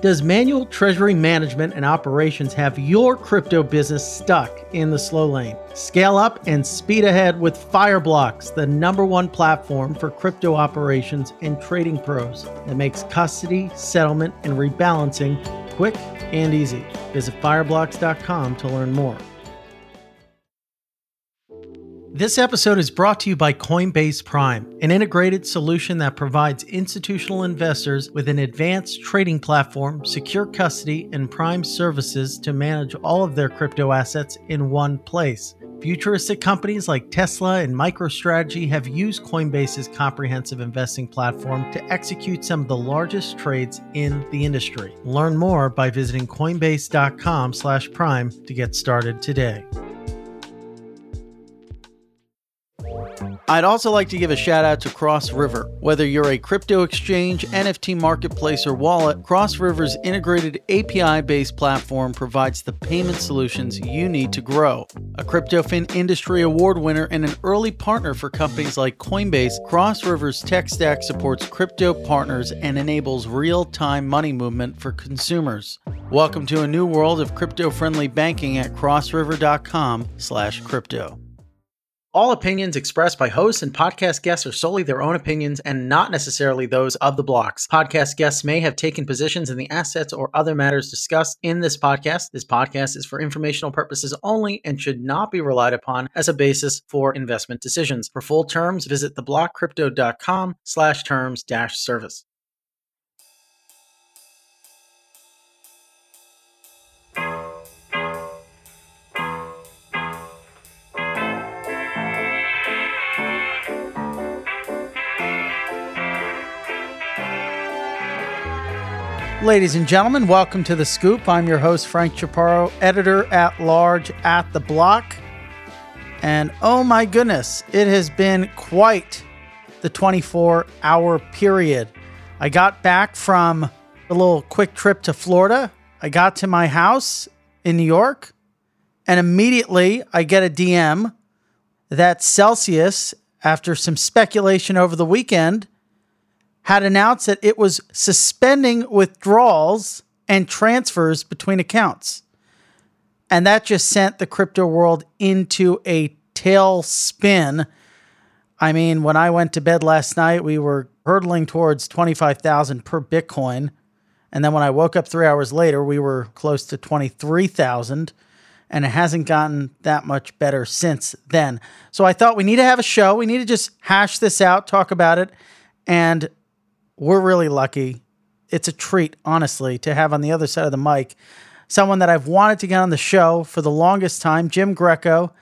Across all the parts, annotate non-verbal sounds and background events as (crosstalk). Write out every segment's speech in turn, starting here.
Does manual treasury management and operations have your crypto business stuck in the slow lane? Scale up and speed ahead with Fireblocks, the number one platform for crypto operations and trading pros that makes custody, settlement, and rebalancing quick and easy. Visit fireblocks.com to learn more. This episode is brought to you by Coinbase Prime, an integrated solution that provides institutional investors with an advanced trading platform, secure custody, and prime services to manage all of their crypto assets in one place. Futuristic companies like Tesla and MicroStrategy have used Coinbase's comprehensive investing platform to execute some of the largest trades in the industry. Learn more by visiting coinbase.com/prime to get started today. I'd also like to give a shout out to Cross River. Whether you're a crypto exchange, NFT marketplace, or wallet, Cross River's integrated API based platform provides the payment solutions you need to grow. A CryptoFin Industry Award winner and an early partner for companies like Coinbase, Cross River's tech stack supports crypto partners and enables real time money movement for consumers. Welcome to a new world of crypto friendly banking at crossriver.com/crypto. All opinions expressed by hosts and podcast guests are solely their own opinions and not necessarily those of the blocks. Podcast guests may have taken positions in the assets or other matters discussed in this podcast. This podcast is for informational purposes only and should not be relied upon as a basis for investment decisions. For full terms, visit theblockcrypto.com slash terms dash service. Ladies and gentlemen, welcome to The Scoop. I'm your host, Frank Chaparro, editor at large at The Block. And oh my goodness, it has been quite the 24 hour period. I got back from a little quick trip to Florida. I got to my house in New York, and immediately I get a DM that Celsius, after some speculation over the weekend, had announced that it was suspending withdrawals and transfers between accounts. And that just sent the crypto world into a tailspin. I mean, when I went to bed last night, we were hurtling towards 25,000 per Bitcoin. And then when I woke up three hours later, we were close to 23,000. And it hasn't gotten that much better since then. So I thought we need to have a show. We need to just hash this out, talk about it. And we're really lucky. It's a treat, honestly, to have on the other side of the mic someone that I've wanted to get on the show for the longest time, Jim Greco,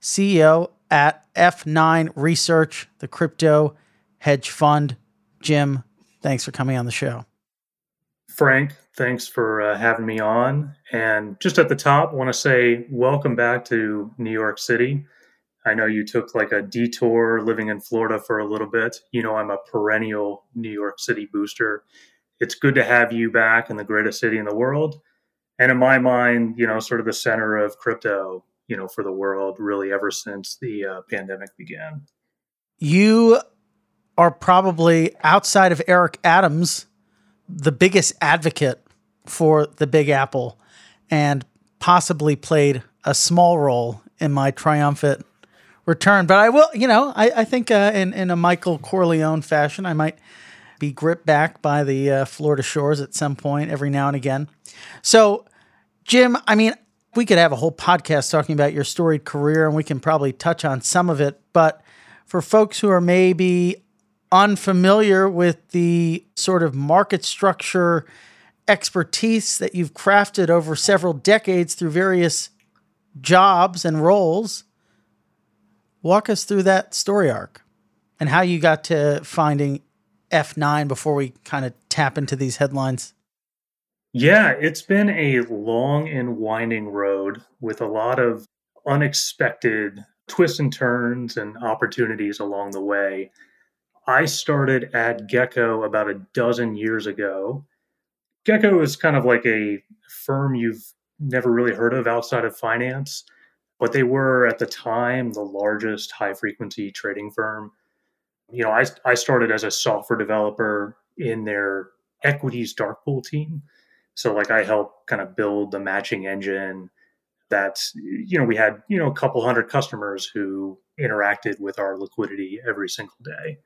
CEO at F9 Research, the crypto hedge fund. Jim, thanks for coming on the show. Frank, thanks for uh, having me on. And just at the top, want to say welcome back to New York City. I know you took like a detour living in Florida for a little bit. You know, I'm a perennial New York City booster. It's good to have you back in the greatest city in the world. And in my mind, you know, sort of the center of crypto, you know, for the world really ever since the uh, pandemic began. You are probably outside of Eric Adams, the biggest advocate for the Big Apple and possibly played a small role in my triumphant return. But I will, you know, I, I think uh, in in a Michael Corleone fashion, I might be gripped back by the uh, Florida shores at some point every now and again. So, Jim, I mean, we could have a whole podcast talking about your storied career, and we can probably touch on some of it. But for folks who are maybe unfamiliar with the sort of market structure expertise that you've crafted over several decades through various jobs and roles, Walk us through that story arc and how you got to finding F9 before we kind of tap into these headlines. Yeah, it's been a long and winding road with a lot of unexpected twists and turns and opportunities along the way. I started at Getco about a dozen years ago. Getco is kind of like a firm you've never really heard of outside of finance but they were at the time the largest high frequency trading firm. You know, I, I started as a software developer in their equities dark pool team. So like I helped kind of build the matching engine that you know we had you know a couple hundred customers who interacted with our liquidity every single day.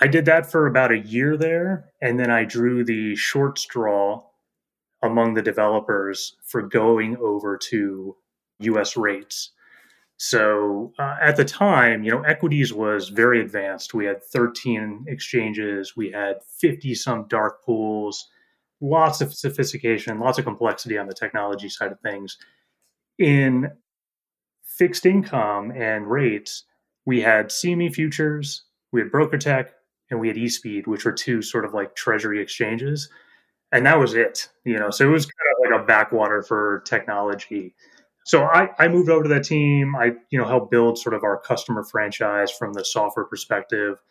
I did that for about a year there and then I drew the short straw among the developers for going over to US rates. So uh, at the time, you know, equities was very advanced. We had 13 exchanges, we had 50 some dark pools, lots of sophistication, lots of complexity on the technology side of things. In fixed income and rates, we had CME futures, we had BrokerTec, and we had eSpeed, which were two sort of like treasury exchanges. And that was it, you know. So it was kind of like a backwater for technology so I, I moved over to that team. I, you know, helped build sort of our customer franchise from the software perspective.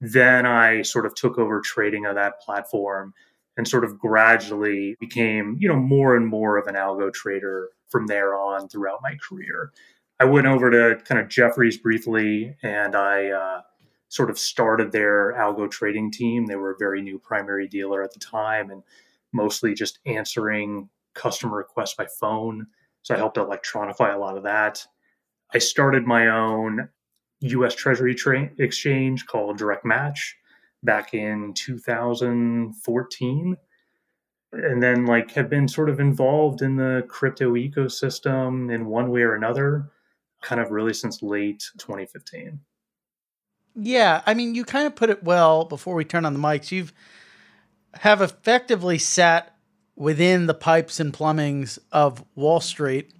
Then I sort of took over trading of that platform and sort of gradually became, you know, more and more of an algo trader from there on throughout my career. I went over to kind of Jefferies briefly and I uh, sort of started their algo trading team. They were a very new primary dealer at the time and mostly just answering customer requests by phone so I helped electronify a lot of that. I started my own US Treasury tra- exchange called Direct Match back in 2014 and then like have been sort of involved in the crypto ecosystem in one way or another kind of really since late 2015 yeah i mean you kind of put it well before we turn on the mics. You've have effectively sat within the pipes and plumbings of Wall Street.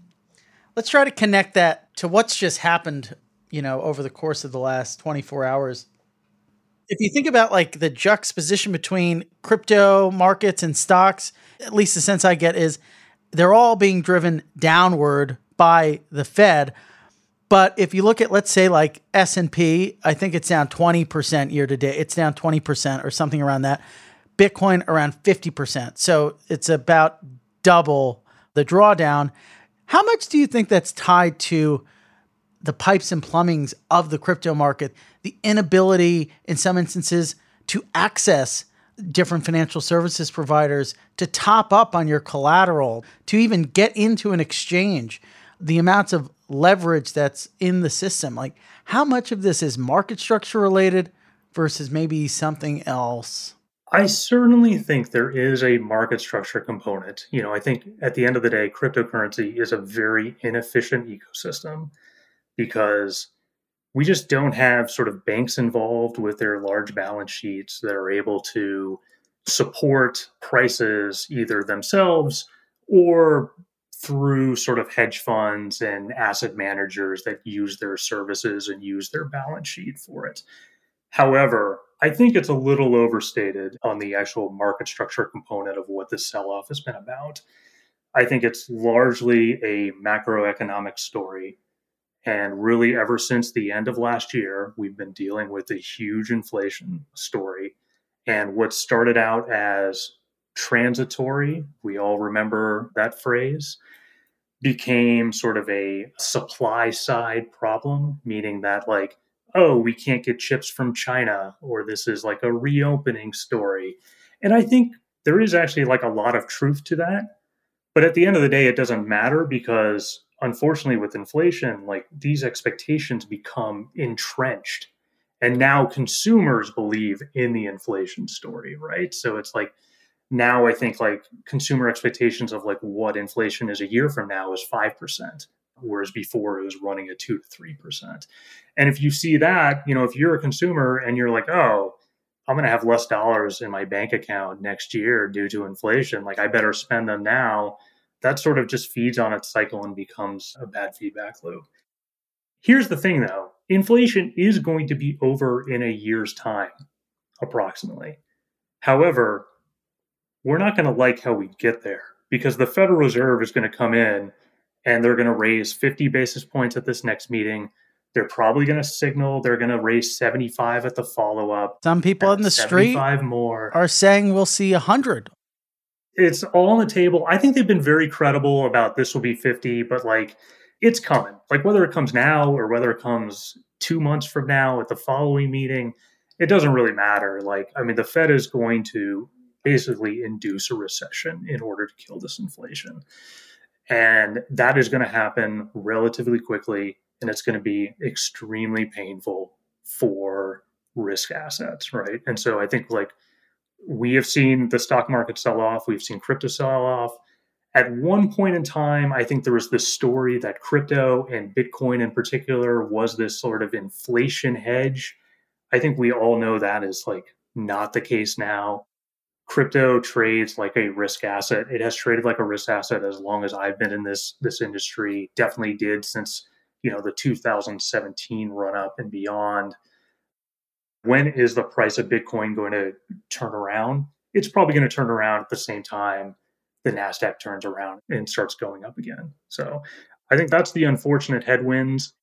Let's try to connect that to what's just happened, you know, over the course of the last 24 hours. If you think about like the juxtaposition between crypto markets and stocks, at least the sense I get is they're all being driven downward by the Fed. But if you look at let's say like S&P, I think it's down 20% year to date. It's down 20% or something around that. Bitcoin around 50%. So it's about double the drawdown. How much do you think that's tied to the pipes and plumbings of the crypto market, the inability in some instances to access different financial services providers to top up on your collateral, to even get into an exchange, the amounts of leverage that's in the system? Like, how much of this is market structure related versus maybe something else? I certainly think there is a market structure component. You know, I think at the end of the day, cryptocurrency is a very inefficient ecosystem because we just don't have sort of banks involved with their large balance sheets that are able to support prices either themselves or through sort of hedge funds and asset managers that use their services and use their balance sheet for it. However, I think it's a little overstated on the actual market structure component of what this sell off has been about. I think it's largely a macroeconomic story. And really, ever since the end of last year, we've been dealing with a huge inflation story. And what started out as transitory, we all remember that phrase, became sort of a supply side problem, meaning that, like, oh, we can't get chips from China, or this is like a reopening story. And I think there is actually like a lot of truth to that. But at the end of the day, it doesn't matter because unfortunately, with inflation, like these expectations become entrenched. And now consumers believe in the inflation story, right? So it's like now I think like consumer expectations of like what inflation is a year from now is 5% whereas before it was running at two to three percent. And if you see that, you know, if you're a consumer and you're like, oh, I'm going to have less dollars in my bank account next year due to inflation, like I better spend them now. That sort of just feeds on its cycle and becomes a bad feedback loop. Here's the thing though inflation is going to be over in a year's time, approximately. However, we're not going to like how we get there because the Federal Reserve is going to come in and they're going to raise 50 basis points at this next meeting. They're probably going to signal they're going to raise 75 at the follow up. Some people in the street more. are saying we'll see 100. It's all on the table. I think they've been very credible about this will be 50, but like it's coming. Like whether it comes now or whether it comes two months from now at the following meeting, it doesn't really matter. Like, I mean, the Fed is going to basically induce a recession in order to kill this inflation. And that is going to happen relatively quickly, and it's going to be extremely painful for risk assets, right? And so I think like we have seen the stock market sell off, we've seen crypto sell off. At one point in time, I think there was this story that crypto and Bitcoin in particular was this sort of inflation hedge. I think we all know that is like not the case now crypto trades like a risk asset. It has traded like a risk asset as long as I've been in this this industry. Definitely did since you know the 2017 run up and beyond. When is the price of Bitcoin going to turn around? It's probably going to turn around at the same time the Nasdaq turns around and starts going up again. So I think that's the unfortunate headwinds.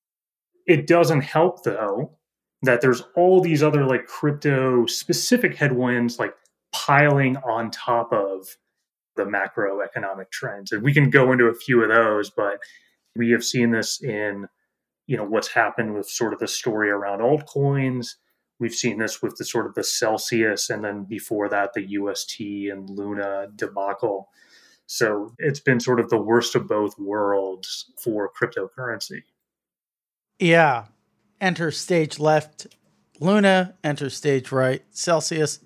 It doesn't help though that there's all these other like crypto specific headwinds like piling on top of the macroeconomic trends. And we can go into a few of those, but we have seen this in, you know, what's happened with sort of the story around altcoins. We've seen this with the sort of the Celsius and then before that the UST and Luna debacle. So it's been sort of the worst of both worlds for cryptocurrency. Yeah. Enter stage left Luna, enter stage right Celsius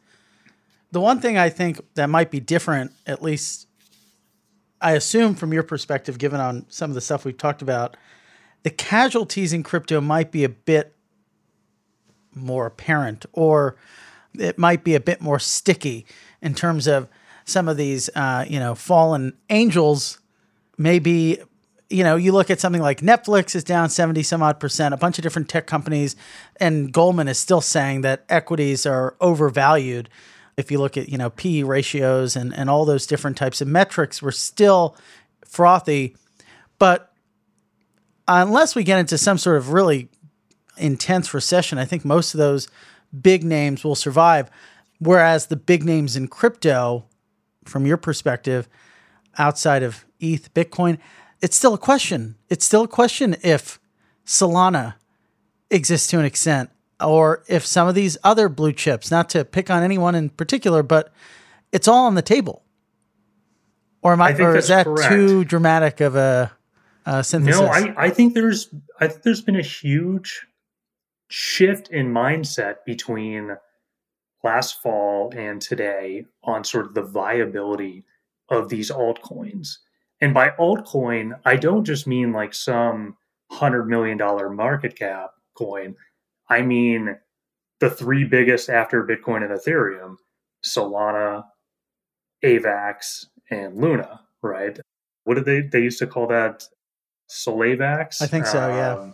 the one thing I think that might be different, at least I assume from your perspective, given on some of the stuff we've talked about, the casualties in crypto might be a bit more apparent, or it might be a bit more sticky in terms of some of these, uh, you know, fallen angels. Maybe, you know, you look at something like Netflix is down 70 some odd percent, a bunch of different tech companies, and Goldman is still saying that equities are overvalued if you look at you know PE ratios and and all those different types of metrics, we're still frothy. But unless we get into some sort of really intense recession, I think most of those big names will survive. Whereas the big names in crypto, from your perspective, outside of ETH, Bitcoin, it's still a question. It's still a question if Solana exists to an extent or if some of these other blue chips, not to pick on anyone in particular, but it's all on the table. Or am I, I or is that correct. too dramatic of a, a synthesis? No, I, I think there's I think there's been a huge shift in mindset between last fall and today on sort of the viability of these altcoins. And by altcoin, I don't just mean like some hundred million dollar market cap coin. I mean the three biggest after Bitcoin and Ethereum Solana, AVAX, and Luna, right? What did they, they used to call that? Solavax? I think so, um, yeah.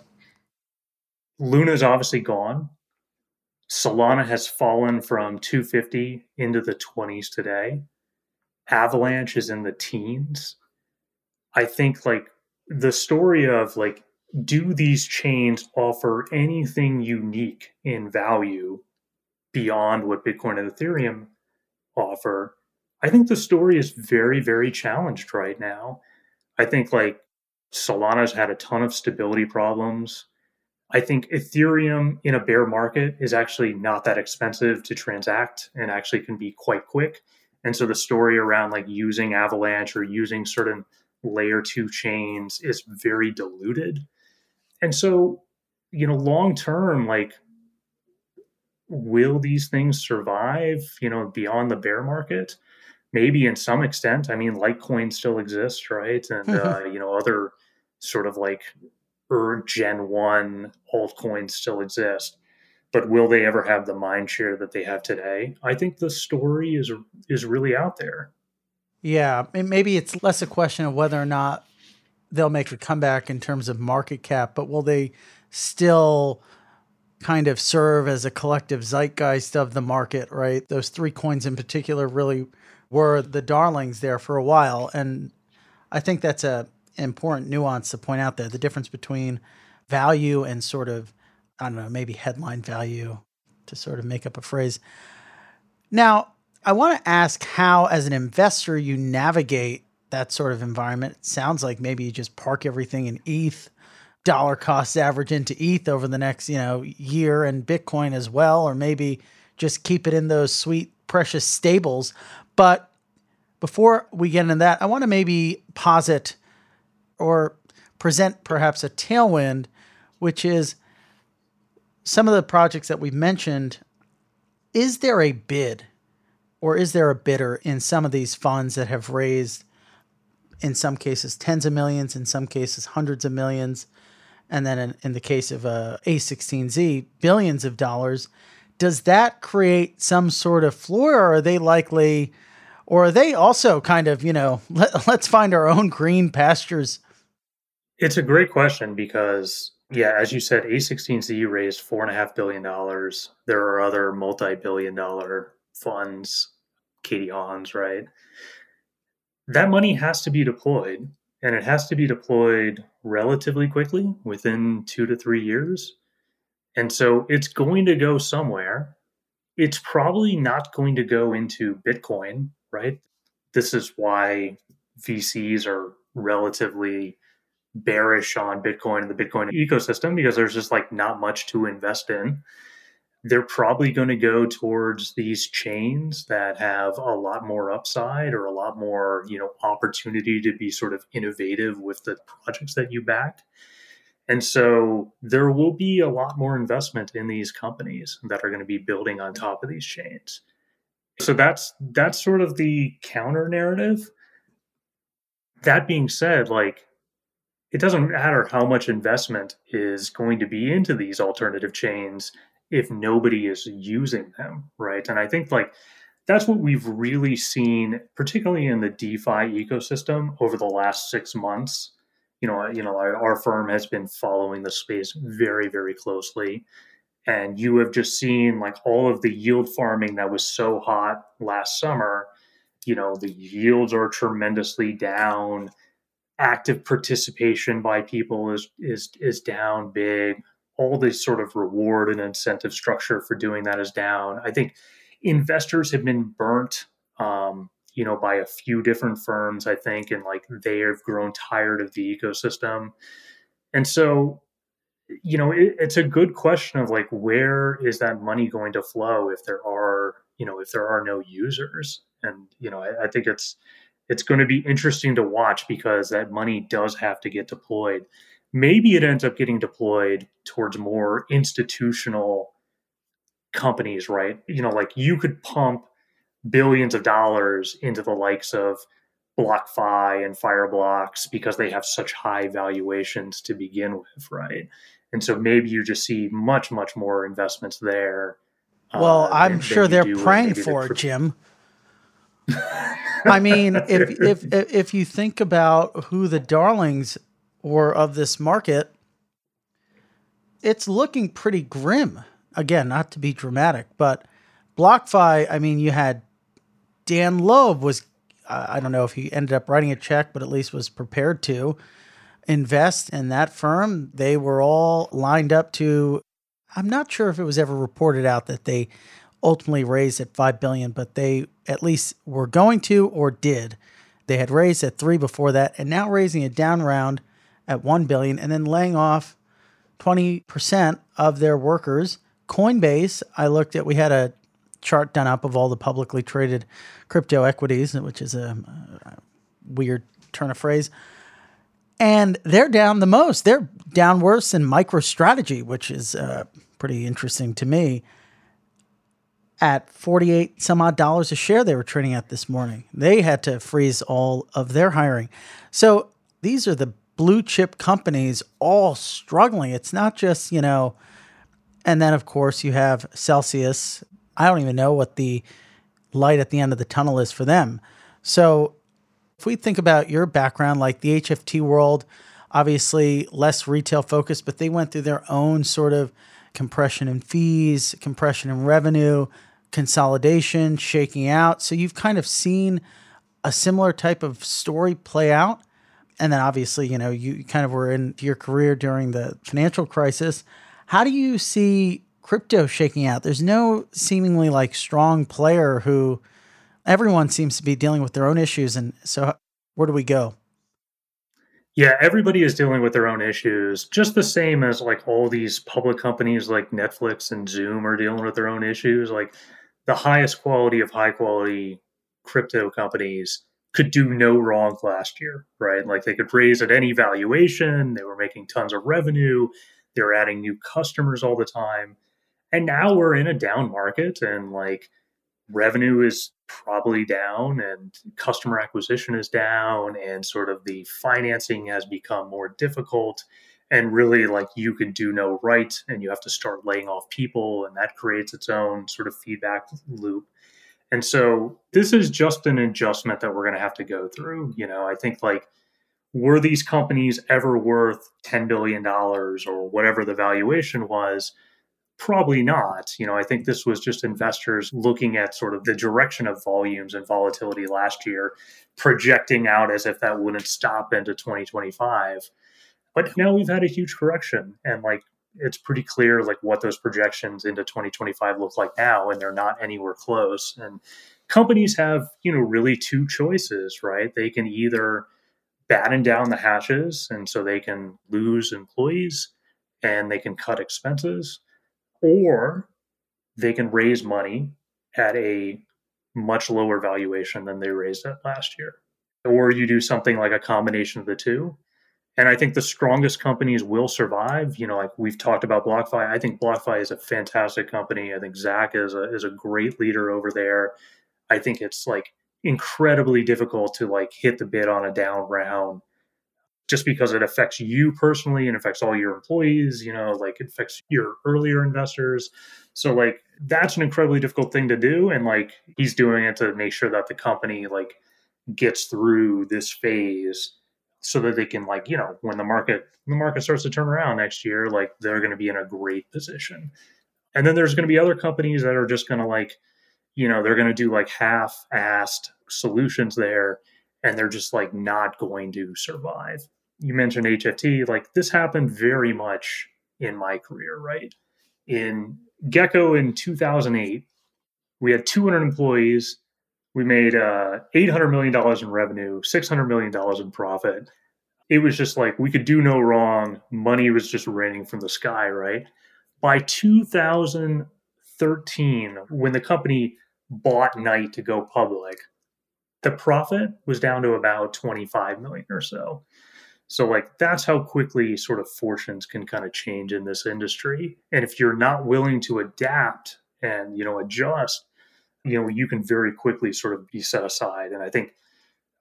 Luna's obviously gone. Solana has fallen from 250 into the 20s today. Avalanche is in the teens. I think like the story of like do these chains offer anything unique in value beyond what Bitcoin and Ethereum offer? I think the story is very, very challenged right now. I think like Solana's had a ton of stability problems. I think Ethereum in a bear market is actually not that expensive to transact and actually can be quite quick. And so the story around like using Avalanche or using certain layer two chains is very diluted. And so, you know, long term, like, will these things survive, you know, beyond the bear market? Maybe in some extent. I mean, Litecoin still exists, right? And, mm-hmm. uh, you know, other sort of like er, Gen 1 altcoins still exist. But will they ever have the mind share that they have today? I think the story is is really out there. Yeah, maybe it's less a question of whether or not they'll make a comeback in terms of market cap, but will they still kind of serve as a collective zeitgeist of the market, right? Those three coins in particular really were the darlings there for a while. And I think that's a important nuance to point out there the difference between value and sort of, I don't know, maybe headline value to sort of make up a phrase. Now, I want to ask how, as an investor, you navigate that sort of environment. It sounds like maybe you just park everything in ETH, dollar cost average into ETH over the next, you know, year and Bitcoin as well, or maybe just keep it in those sweet, precious stables. But before we get into that, I want to maybe posit or present perhaps a tailwind, which is some of the projects that we've mentioned. Is there a bid or is there a bidder in some of these funds that have raised, in some cases, tens of millions, in some cases, hundreds of millions, and then in, in the case of uh, A16Z, billions of dollars? Does that create some sort of floor, or are they likely? or are they also kind of you know (laughs) let, let's find our own green pastures it's a great question because yeah as you said a16z raised four and a half billion dollars there are other multi-billion dollar funds Katie Haun's right that money has to be deployed and it has to be deployed relatively quickly within two to three years and so it's going to go somewhere it's probably not going to go into bitcoin right? This is why VCs are relatively bearish on Bitcoin and the Bitcoin ecosystem because there's just like not much to invest in. They're probably going to go towards these chains that have a lot more upside or a lot more, you know, opportunity to be sort of innovative with the projects that you back. And so there will be a lot more investment in these companies that are going to be building on top of these chains. So that's that's sort of the counter narrative. That being said, like it doesn't matter how much investment is going to be into these alternative chains if nobody is using them, right? And I think like that's what we've really seen, particularly in the DeFi ecosystem over the last six months. You know, you know, our, firm has been following the space very, very closely and you have just seen like all of the yield farming that was so hot last summer you know the yields are tremendously down active participation by people is is is down big all this sort of reward and incentive structure for doing that is down. I think investors have been burnt um, you know by a few different firms i think and like they have grown tired of the ecosystem. And so you know, it, it's a good question of like where is that money going to flow if there are, you know, if there are no users, and you know, I, I think it's it's going to be interesting to watch because that money does have to get deployed. Maybe it ends up getting deployed towards more institutional companies, right? You know, like you could pump billions of dollars into the likes of BlockFi and Fireblocks because they have such high valuations to begin with, right? And so maybe you just see much, much more investments there. Well, uh, I'm sure they're praying for it, Jim. (laughs) I mean, if, (laughs) if if you think about who the darlings were of this market, it's looking pretty grim. Again, not to be dramatic, but BlockFi. I mean, you had Dan Loeb was. I don't know if he ended up writing a check, but at least was prepared to invest in that firm. They were all lined up to. I'm not sure if it was ever reported out that they ultimately raised at five billion, but they at least were going to or did. They had raised at three before that, and now raising a down round at one billion, and then laying off twenty percent of their workers. Coinbase, I looked at. We had a chart done up of all the publicly traded crypto equities, which is a, a weird turn of phrase and they're down the most. They're down worse than MicroStrategy, which is uh, pretty interesting to me. At 48 some odd dollars a share, they were trading at this morning. They had to freeze all of their hiring. So these are the blue chip companies all struggling. It's not just, you know, and then of course you have Celsius. I don't even know what the light at the end of the tunnel is for them. So if we think about your background, like the HFT world, obviously less retail focused, but they went through their own sort of compression in fees, compression in revenue, consolidation, shaking out. So you've kind of seen a similar type of story play out. And then obviously, you know, you kind of were in your career during the financial crisis. How do you see crypto shaking out? There's no seemingly like strong player who everyone seems to be dealing with their own issues. And so, where do we go? Yeah, everybody is dealing with their own issues, just the same as like all these public companies like Netflix and Zoom are dealing with their own issues. Like the highest quality of high quality crypto companies could do no wrong last year, right? Like they could raise at any valuation, they were making tons of revenue, they were adding new customers all the time. And now we're in a down market and like revenue is probably down and customer acquisition is down and sort of the financing has become more difficult and really like you can do no right and you have to start laying off people and that creates its own sort of feedback loop and so this is just an adjustment that we're going to have to go through you know i think like were these companies ever worth $10 billion or whatever the valuation was Probably not. You know, I think this was just investors looking at sort of the direction of volumes and volatility last year, projecting out as if that wouldn't stop into 2025. But now we've had a huge correction and like it's pretty clear like what those projections into 2025 look like now and they're not anywhere close and companies have you know really two choices right they can either batten down the hatches and so they can lose employees and they can cut expenses or they can raise money at a much lower valuation than they raised it last year. Or you do something like a combination of the two. And I think the strongest companies will survive. You know, like we've talked about BlockFi. I think BlockFi is a fantastic company. I think Zac is a is a great leader over there. I think it's like incredibly difficult to like hit the bid on a down round just because it affects you personally and affects all your employees, you know, like it affects your earlier investors. So like that's an incredibly difficult thing to do and like he's doing it to make sure that the company like gets through this phase so that they can like, you know, when the market the market starts to turn around next year, like they're going to be in a great position. And then there's going to be other companies that are just going to like, you know, they're going to do like half-assed solutions there and they're just like not going to survive you mentioned HFT, like this happened very much in my career, right? In Getco in 2008, we had 200 employees. We made uh, $800 million in revenue, $600 million in profit. It was just like we could do no wrong. Money was just raining from the sky, right? By 2013, when the company bought Knight to go public, the profit was down to about 25 million or so. So, like, that's how quickly sort of fortunes can kind of change in this industry. And if you're not willing to adapt and, you know, adjust, you know, you can very quickly sort of be set aside. And I think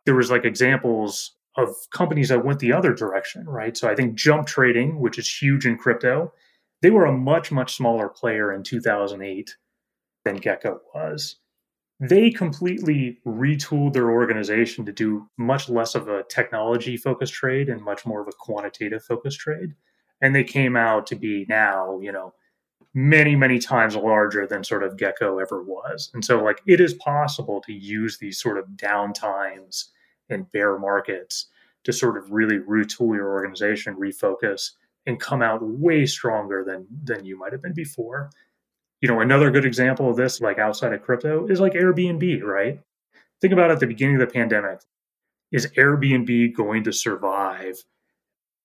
there was like examples of companies that went the other direction, right? So I think Jump Trading, which is huge in crypto, they were a much, much smaller player in 2008 than Getco was they completely retooled their organization to do much less of a technology focused trade and much more of a quantitative focused trade. And they came out to be now, you know, many, many times larger than sort of Getco ever was. And so, like, it is possible to use these sort of down times and bear markets to sort of really retool your organization, refocus, and come out way stronger than than you might have been before you know, another good example of this, like outside of crypto, is like Airbnb, right? Think about at the beginning of the pandemic. Is Airbnb going to survive?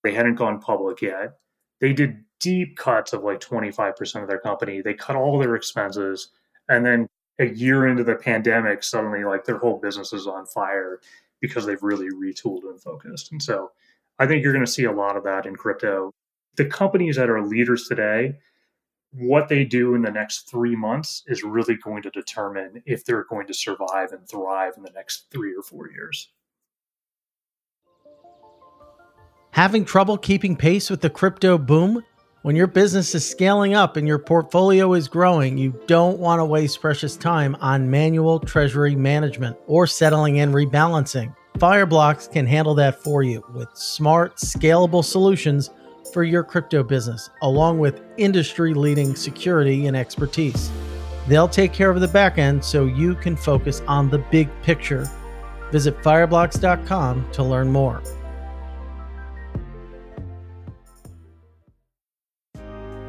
They hadn't gone public yet. They did deep cuts of like 25% of their company. They cut all their expenses. And then a year into the pandemic, suddenly like their whole business is on fire because they've really retooled and focused. And so I think you're going to see a lot of that in crypto. The companies that are leaders today, what they do in the next three months is really going to determine if they're going to survive and thrive in the next three or four years. Having trouble keeping pace with the crypto boom? When your business is scaling up and your portfolio is growing, you don't want to waste precious time on manual treasury management or settling and rebalancing. Fireblocks can handle that for you with smart, scalable solutions for your crypto business, along with industry leading security and expertise. They'll take care of the back end so you can focus on the big picture. Visit fireblocks.com to learn more.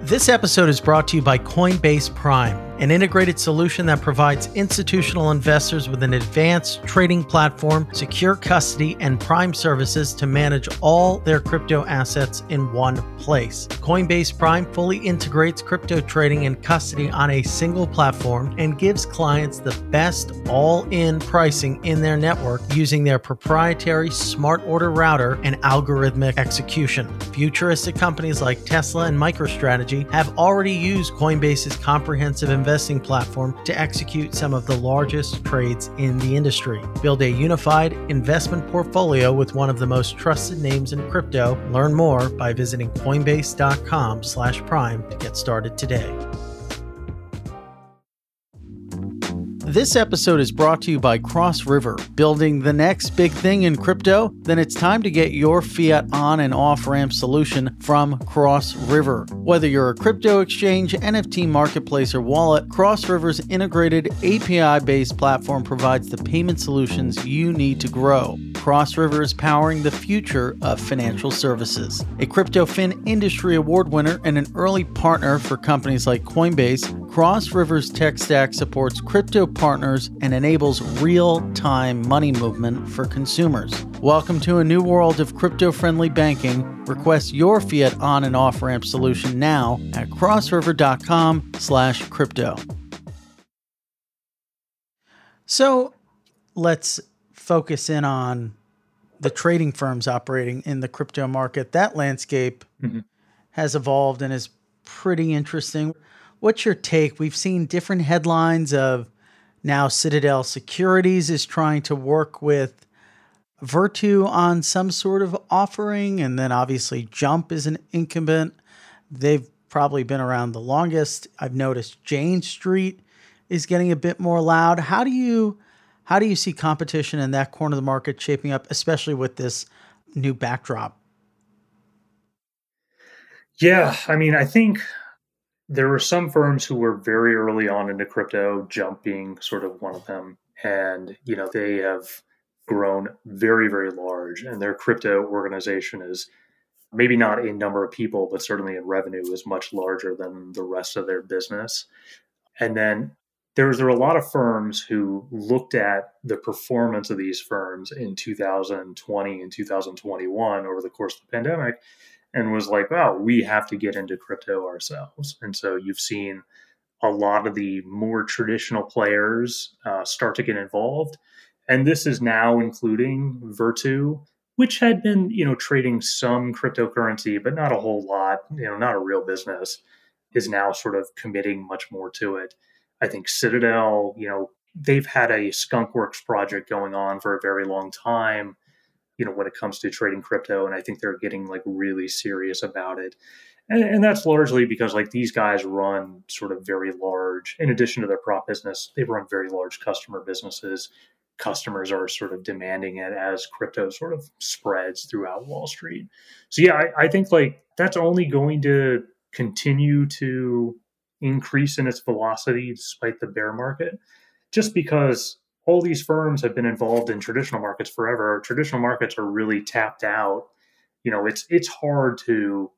This episode is brought to you by Coinbase Prime. An integrated solution that provides institutional investors with an advanced trading platform, secure custody, and prime services to manage all their crypto assets in one place. Coinbase Prime fully integrates crypto trading and custody on a single platform and gives clients the best all in pricing in their network using their proprietary smart order router and algorithmic execution. Futuristic companies like Tesla and MicroStrategy have already used Coinbase's comprehensive investing platform to execute some of the largest trades in the industry. Build a unified investment portfolio with one of the most trusted names in crypto. Learn more by visiting coinbase.com/prime to get started today. This episode is brought to you by Cross River. Building the next big thing in crypto? Then it's time to get your fiat on and off ramp solution from Cross River. Whether you're a crypto exchange, NFT marketplace, or wallet, Cross River's integrated API based platform provides the payment solutions you need to grow. Cross River is powering the future of financial services. A CryptoFin Industry Award winner and an early partner for companies like Coinbase, Cross River's tech stack supports crypto partners and enables real time money movement for consumers. Welcome to a new world of crypto friendly banking. Request your fiat on and off ramp solution now at crossriver.com slash crypto. So let's focus in on the trading firms operating in the crypto market. That landscape mm-hmm. has evolved and is pretty interesting. What's your take? We've seen different headlines of now, Citadel Securities is trying to work with Virtu on some sort of offering. And then obviously, Jump is an incumbent. They've probably been around the longest. I've noticed Jane Street is getting a bit more loud. How do you how do you see competition in that corner of the market shaping up, especially with this new backdrop? Yeah, I mean, I think there were some firms who were very early on into crypto, Jump being sort of one of them. And, you know, they have grown very, very large. And their crypto organization is maybe not in number of people, but certainly in revenue is much larger than the rest of their business. And then there was there were a lot of firms who looked at the performance of these firms in 2020 and 2021 over the course of the pandemic and was like, "Wow, we have to get into crypto ourselves." And so you've seen a lot of the more traditional players uh, start to get involved, and this is now including Virtu, which had been you know trading some cryptocurrency, but not a whole lot. You know, not a real business, is now sort of committing much more to it. I think Citadel, you know, they've had a Skunkworks project going on for a very long time you know when it comes to trading crypto and i think they're getting like really serious about it. And, and, that's largely because like these guys run sort of very large in addition to their prop business they run very large customer businesses. Customers are sort of demanding it as crypto sort of spreads throughout wall street. So yeah I, I think like that's only going to continue to increase in its velocity despite the bear market just because all these firms have been involved in traditional markets forever. Traditional markets are really tapped out. You know, it's it's hard to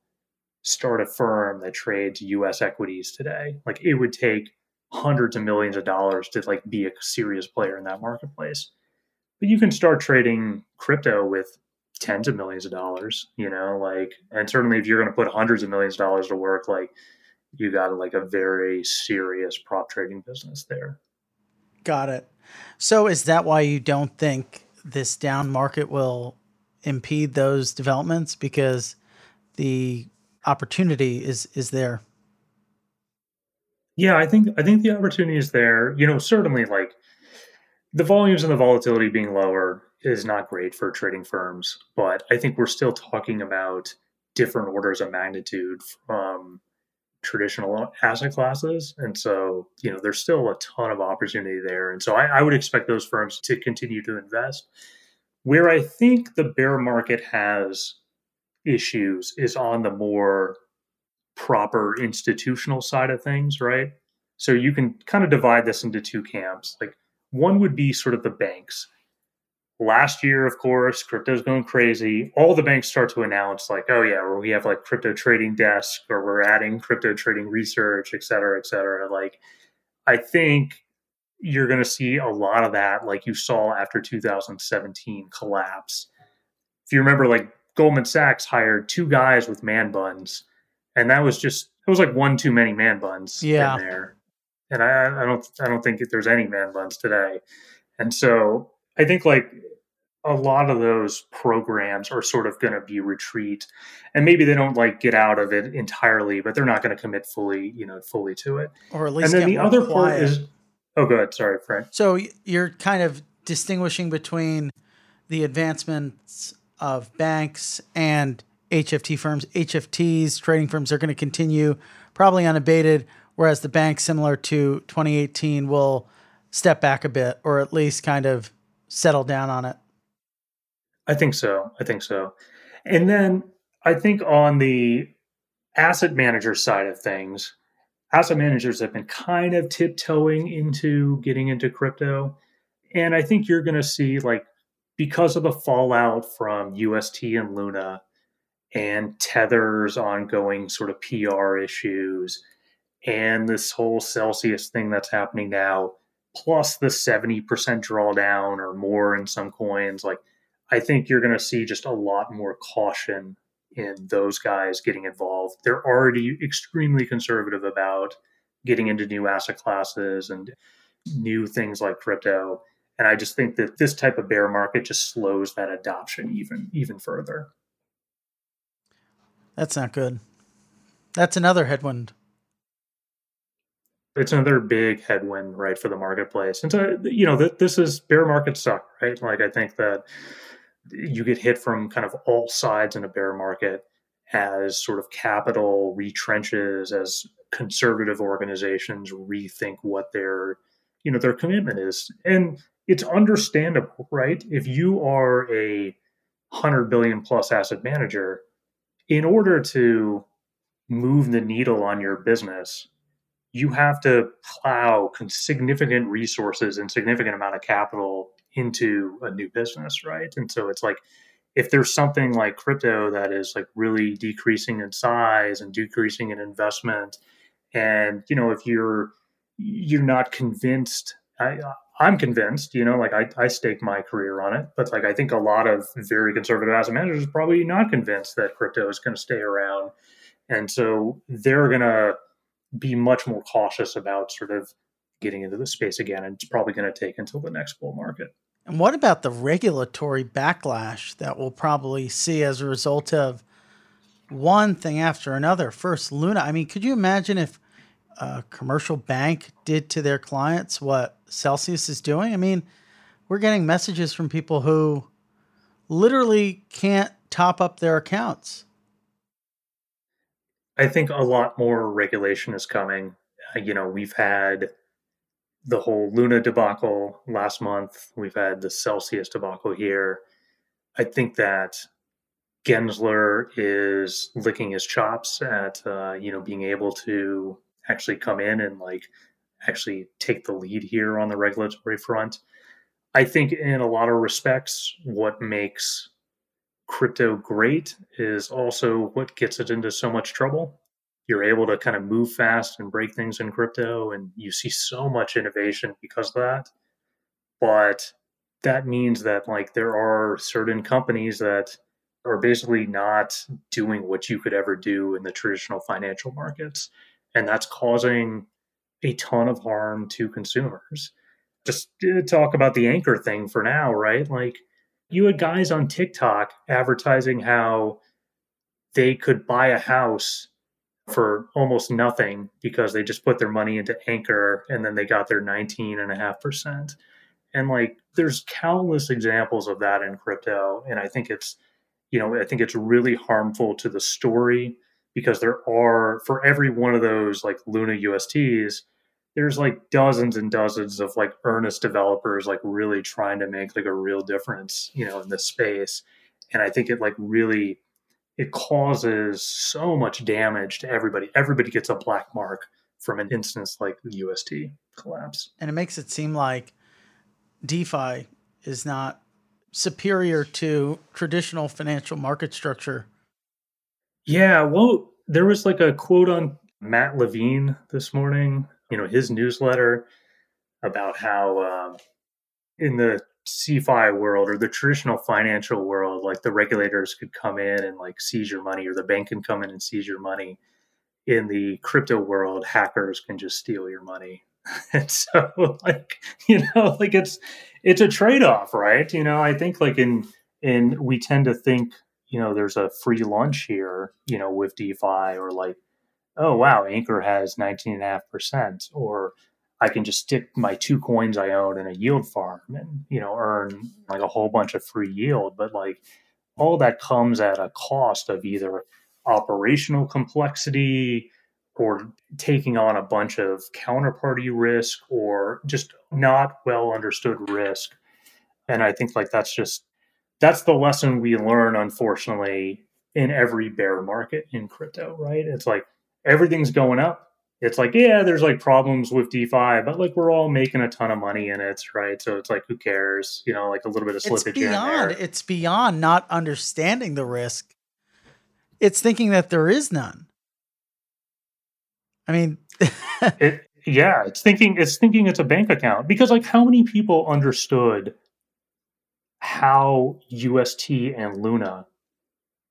start a firm that trades US equities today. Like it would take hundreds of millions of dollars to like be a serious player in that marketplace. But you can start trading crypto with tens of millions of dollars, you know, like and certainly if you're going to put hundreds of millions of dollars to work like you got like a very serious prop trading business there. Got it. So is that why you don't think this down market will impede those developments because the opportunity is is there? Yeah, I think I think the opportunity is there. You know, certainly like the volumes and the volatility being lower is not great for trading firms, but I think we're still talking about different orders of magnitude from traditional asset classes. And so, you know, there's still a ton of opportunity there. And so I, I, would expect those firms to continue to invest. Where I think the bear market has issues is on the more proper institutional side of things, right? So you can kind of divide this into two camps. Like one would be sort of the banks last year, of course, crypto's going crazy. All the banks start to announce, like, oh, yeah, we have like crypto trading desk or we're adding crypto trading research, et cetera, et cetera. Like, I think you're going to see a lot of that, like you saw after 2017 collapse. If you remember, like Goldman Sachs hired two guys with man buns, and that was just it was like one too many man buns yeah. in there. And I, I don't I don't think that there's any man buns today. And so I think like a lot of those programs are sort of going to be retreat and maybe they don't like get out of it entirely but they're not going to commit fully you know fully to it. Or at least and then the other quiet. part is oh go ahead sorry frank so you're kind of distinguishing between the advancements of banks and hft firms. Hft's trading firms are going to continue probably unabated whereas the banks similar to 2018 will step back a bit or at least kind of settle down on it I think so. I think so. And then I think on the asset manager side of things, asset managers have been kind of tiptoeing into getting into crypto. And I think you're going to see, like, because of the fallout from UST and Luna and Tether's ongoing sort of PR issues and this whole Celsius thing that's happening now, plus the 70% drawdown or more in some coins, like, I think you're going to see just a lot more caution in those guys getting involved. They're already extremely conservative about getting into new asset classes and new things like crypto. And I just think that this type of bear market just slows that adoption even even further. That's not good. That's another headwind. It's another big headwind, right, for the marketplace. And so, you know, this is bear market suck, right? Like I think that you get hit from kind of all sides in a bear market as sort of capital retrenches as conservative organizations rethink what their you know their commitment is and it's understandable right if you are a 100 billion plus asset manager in order to move the needle on your business you have to plow significant resources and significant amount of capital into a new business, right? And so it's like if there's something like crypto that is like really decreasing in size and decreasing in investment, and you know if you're you're not convinced, I I'm convinced, you know, like I, I stake my career on it, but like I think a lot of very conservative asset managers probably not convinced that crypto is going to stay around, and so they're going to be much more cautious about sort of getting into the space again. And it's probably going to take until the next bull market. And what about the regulatory backlash that we'll probably see as a result of one thing after another? First, Luna. I mean, could you imagine if a commercial bank did to their clients what Celsius is doing? I mean, we're getting messages from people who literally can't top up their accounts. I think a lot more regulation is coming. Uh, you know, we've had the whole Luna debacle last month. We've had the Celsius debacle here. I think that Gensler is licking his chops at uh, you know being able to actually come in and like actually take the lead here on the regulatory front. I think in a lot of respects, what makes crypto great is also what gets it into so much trouble. You're able to kind of move fast and break things in crypto and you see so much innovation because of that. But that means that like there are certain companies that are basically not doing what you could ever do in the traditional financial markets and that's causing a ton of harm to consumers. Just eh, talk about the anchor thing for now right? Like you had guys on TikTok advertising how they could buy a house for almost nothing because they just put their money into Anchor and then they got their 19.5%. And like there's countless examples of that in crypto. And I think it's, you know, I think it's really harmful to the story because there are, for every one of those like Luna USTs, there's like dozens and dozens of like earnest developers like really trying to make like a real difference, you know, in this space. And I think it like really it causes so much damage to everybody. Everybody gets a black mark from an instance like the UST collapse. And it makes it seem like DeFi is not superior to traditional financial market structure. Yeah, well, there was like a quote on Matt Levine this morning you know, his newsletter about how uh, in the CeFi world or the traditional financial world, like the regulators could come in and like seize your money, or the bank can come in and seize your money. In the crypto world, hackers can just steal your money. (laughs) and so, like you know, (laughs) like it's it's a trade off, right? You know, I think like in in we tend to think you know there's a free lunch here, you know, with DeFi or like oh wow, Anchor has 19.5%, or I can just stick my two coins I own in a yield farm and, you know, earn like a whole bunch of free yield. But like all that comes at a cost of either operational complexity or taking on a bunch of counterparty risk or just not well understood risk. And I think like that's just that's the lesson we learn, unfortunately, in every bear market in crypto, right? It's like everything's going up. It's like, yeah, there's like problems with DeFi, but like we're all making a ton of money in it, right? So it's like, who cares? You know, like a little bit of slippage. It's beyond. It's beyond not understanding the risk. It's thinking that there is none. I mean, (laughs) it, yeah, it's thinking it's thinking it's a bank account because like how many people understood how UST and Luna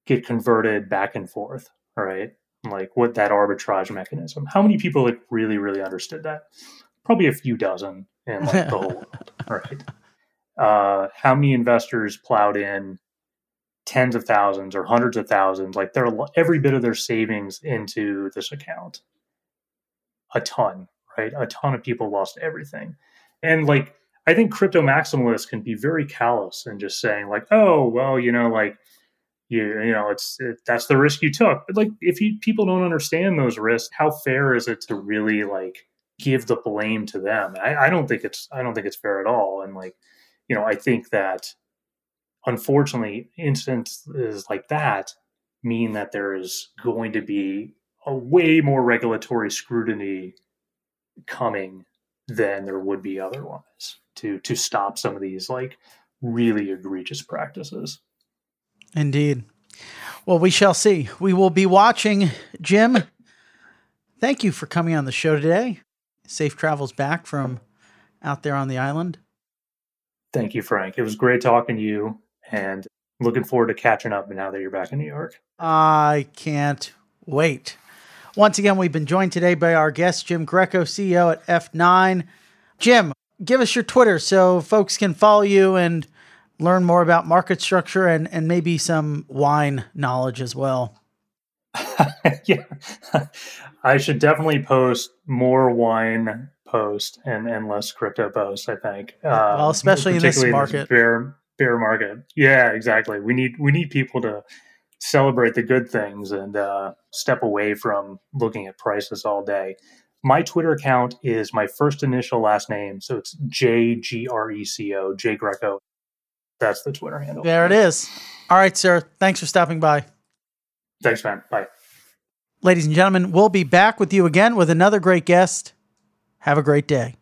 get converted back and forth, right? Like what that arbitrage mechanism. How many people like really, really understood that? Probably a few dozen in like the whole (laughs) world. Right. Uh, how many investors plowed in tens of thousands or hundreds of thousands, like their every bit of their savings into this account? A ton, right? A ton of people lost everything. And like I think crypto maximalists can be very callous and just saying like, oh, well, you know, like you you know it's it, that's the risk you took. But like if you people don't understand those risks how fair is it to really like give the blame to them? I, I don't think it's i don't think it's fair at all. And like you know i think that unfortunately instances like that mean that there is going to be a way more regulatory scrutiny coming than there would be otherwise to to stop some of these like really egregious practices Indeed. Well, we shall see. We will be watching. Jim, thank you for coming on the show today. Safe travels back from out there on the island. Thank you, Frank. It was great talking to you and looking forward to catching up now that you're back in New York. I can't wait. Once again, we've been joined today by our guest, Jim Greco, CEO at F9. Jim, give us your Twitter so folks can follow you and learn more about market structure and, and maybe some wine knowledge as well. (laughs) yeah, (laughs) I should definitely post more wine post and, and less crypto post. I think, uh, well, especially in this market, this bear bear market. Yeah, exactly. We need we need people to celebrate the good things and uh, step away from looking at prices all day. My Twitter account is my first initial last name, so it's J G R E C O J Greco that's the Twitter handle. There it is. All right, sir. Thanks for stopping by. Thanks, man. Bye. Ladies and gentlemen, we'll be back with you again with another great guest. Have a great day.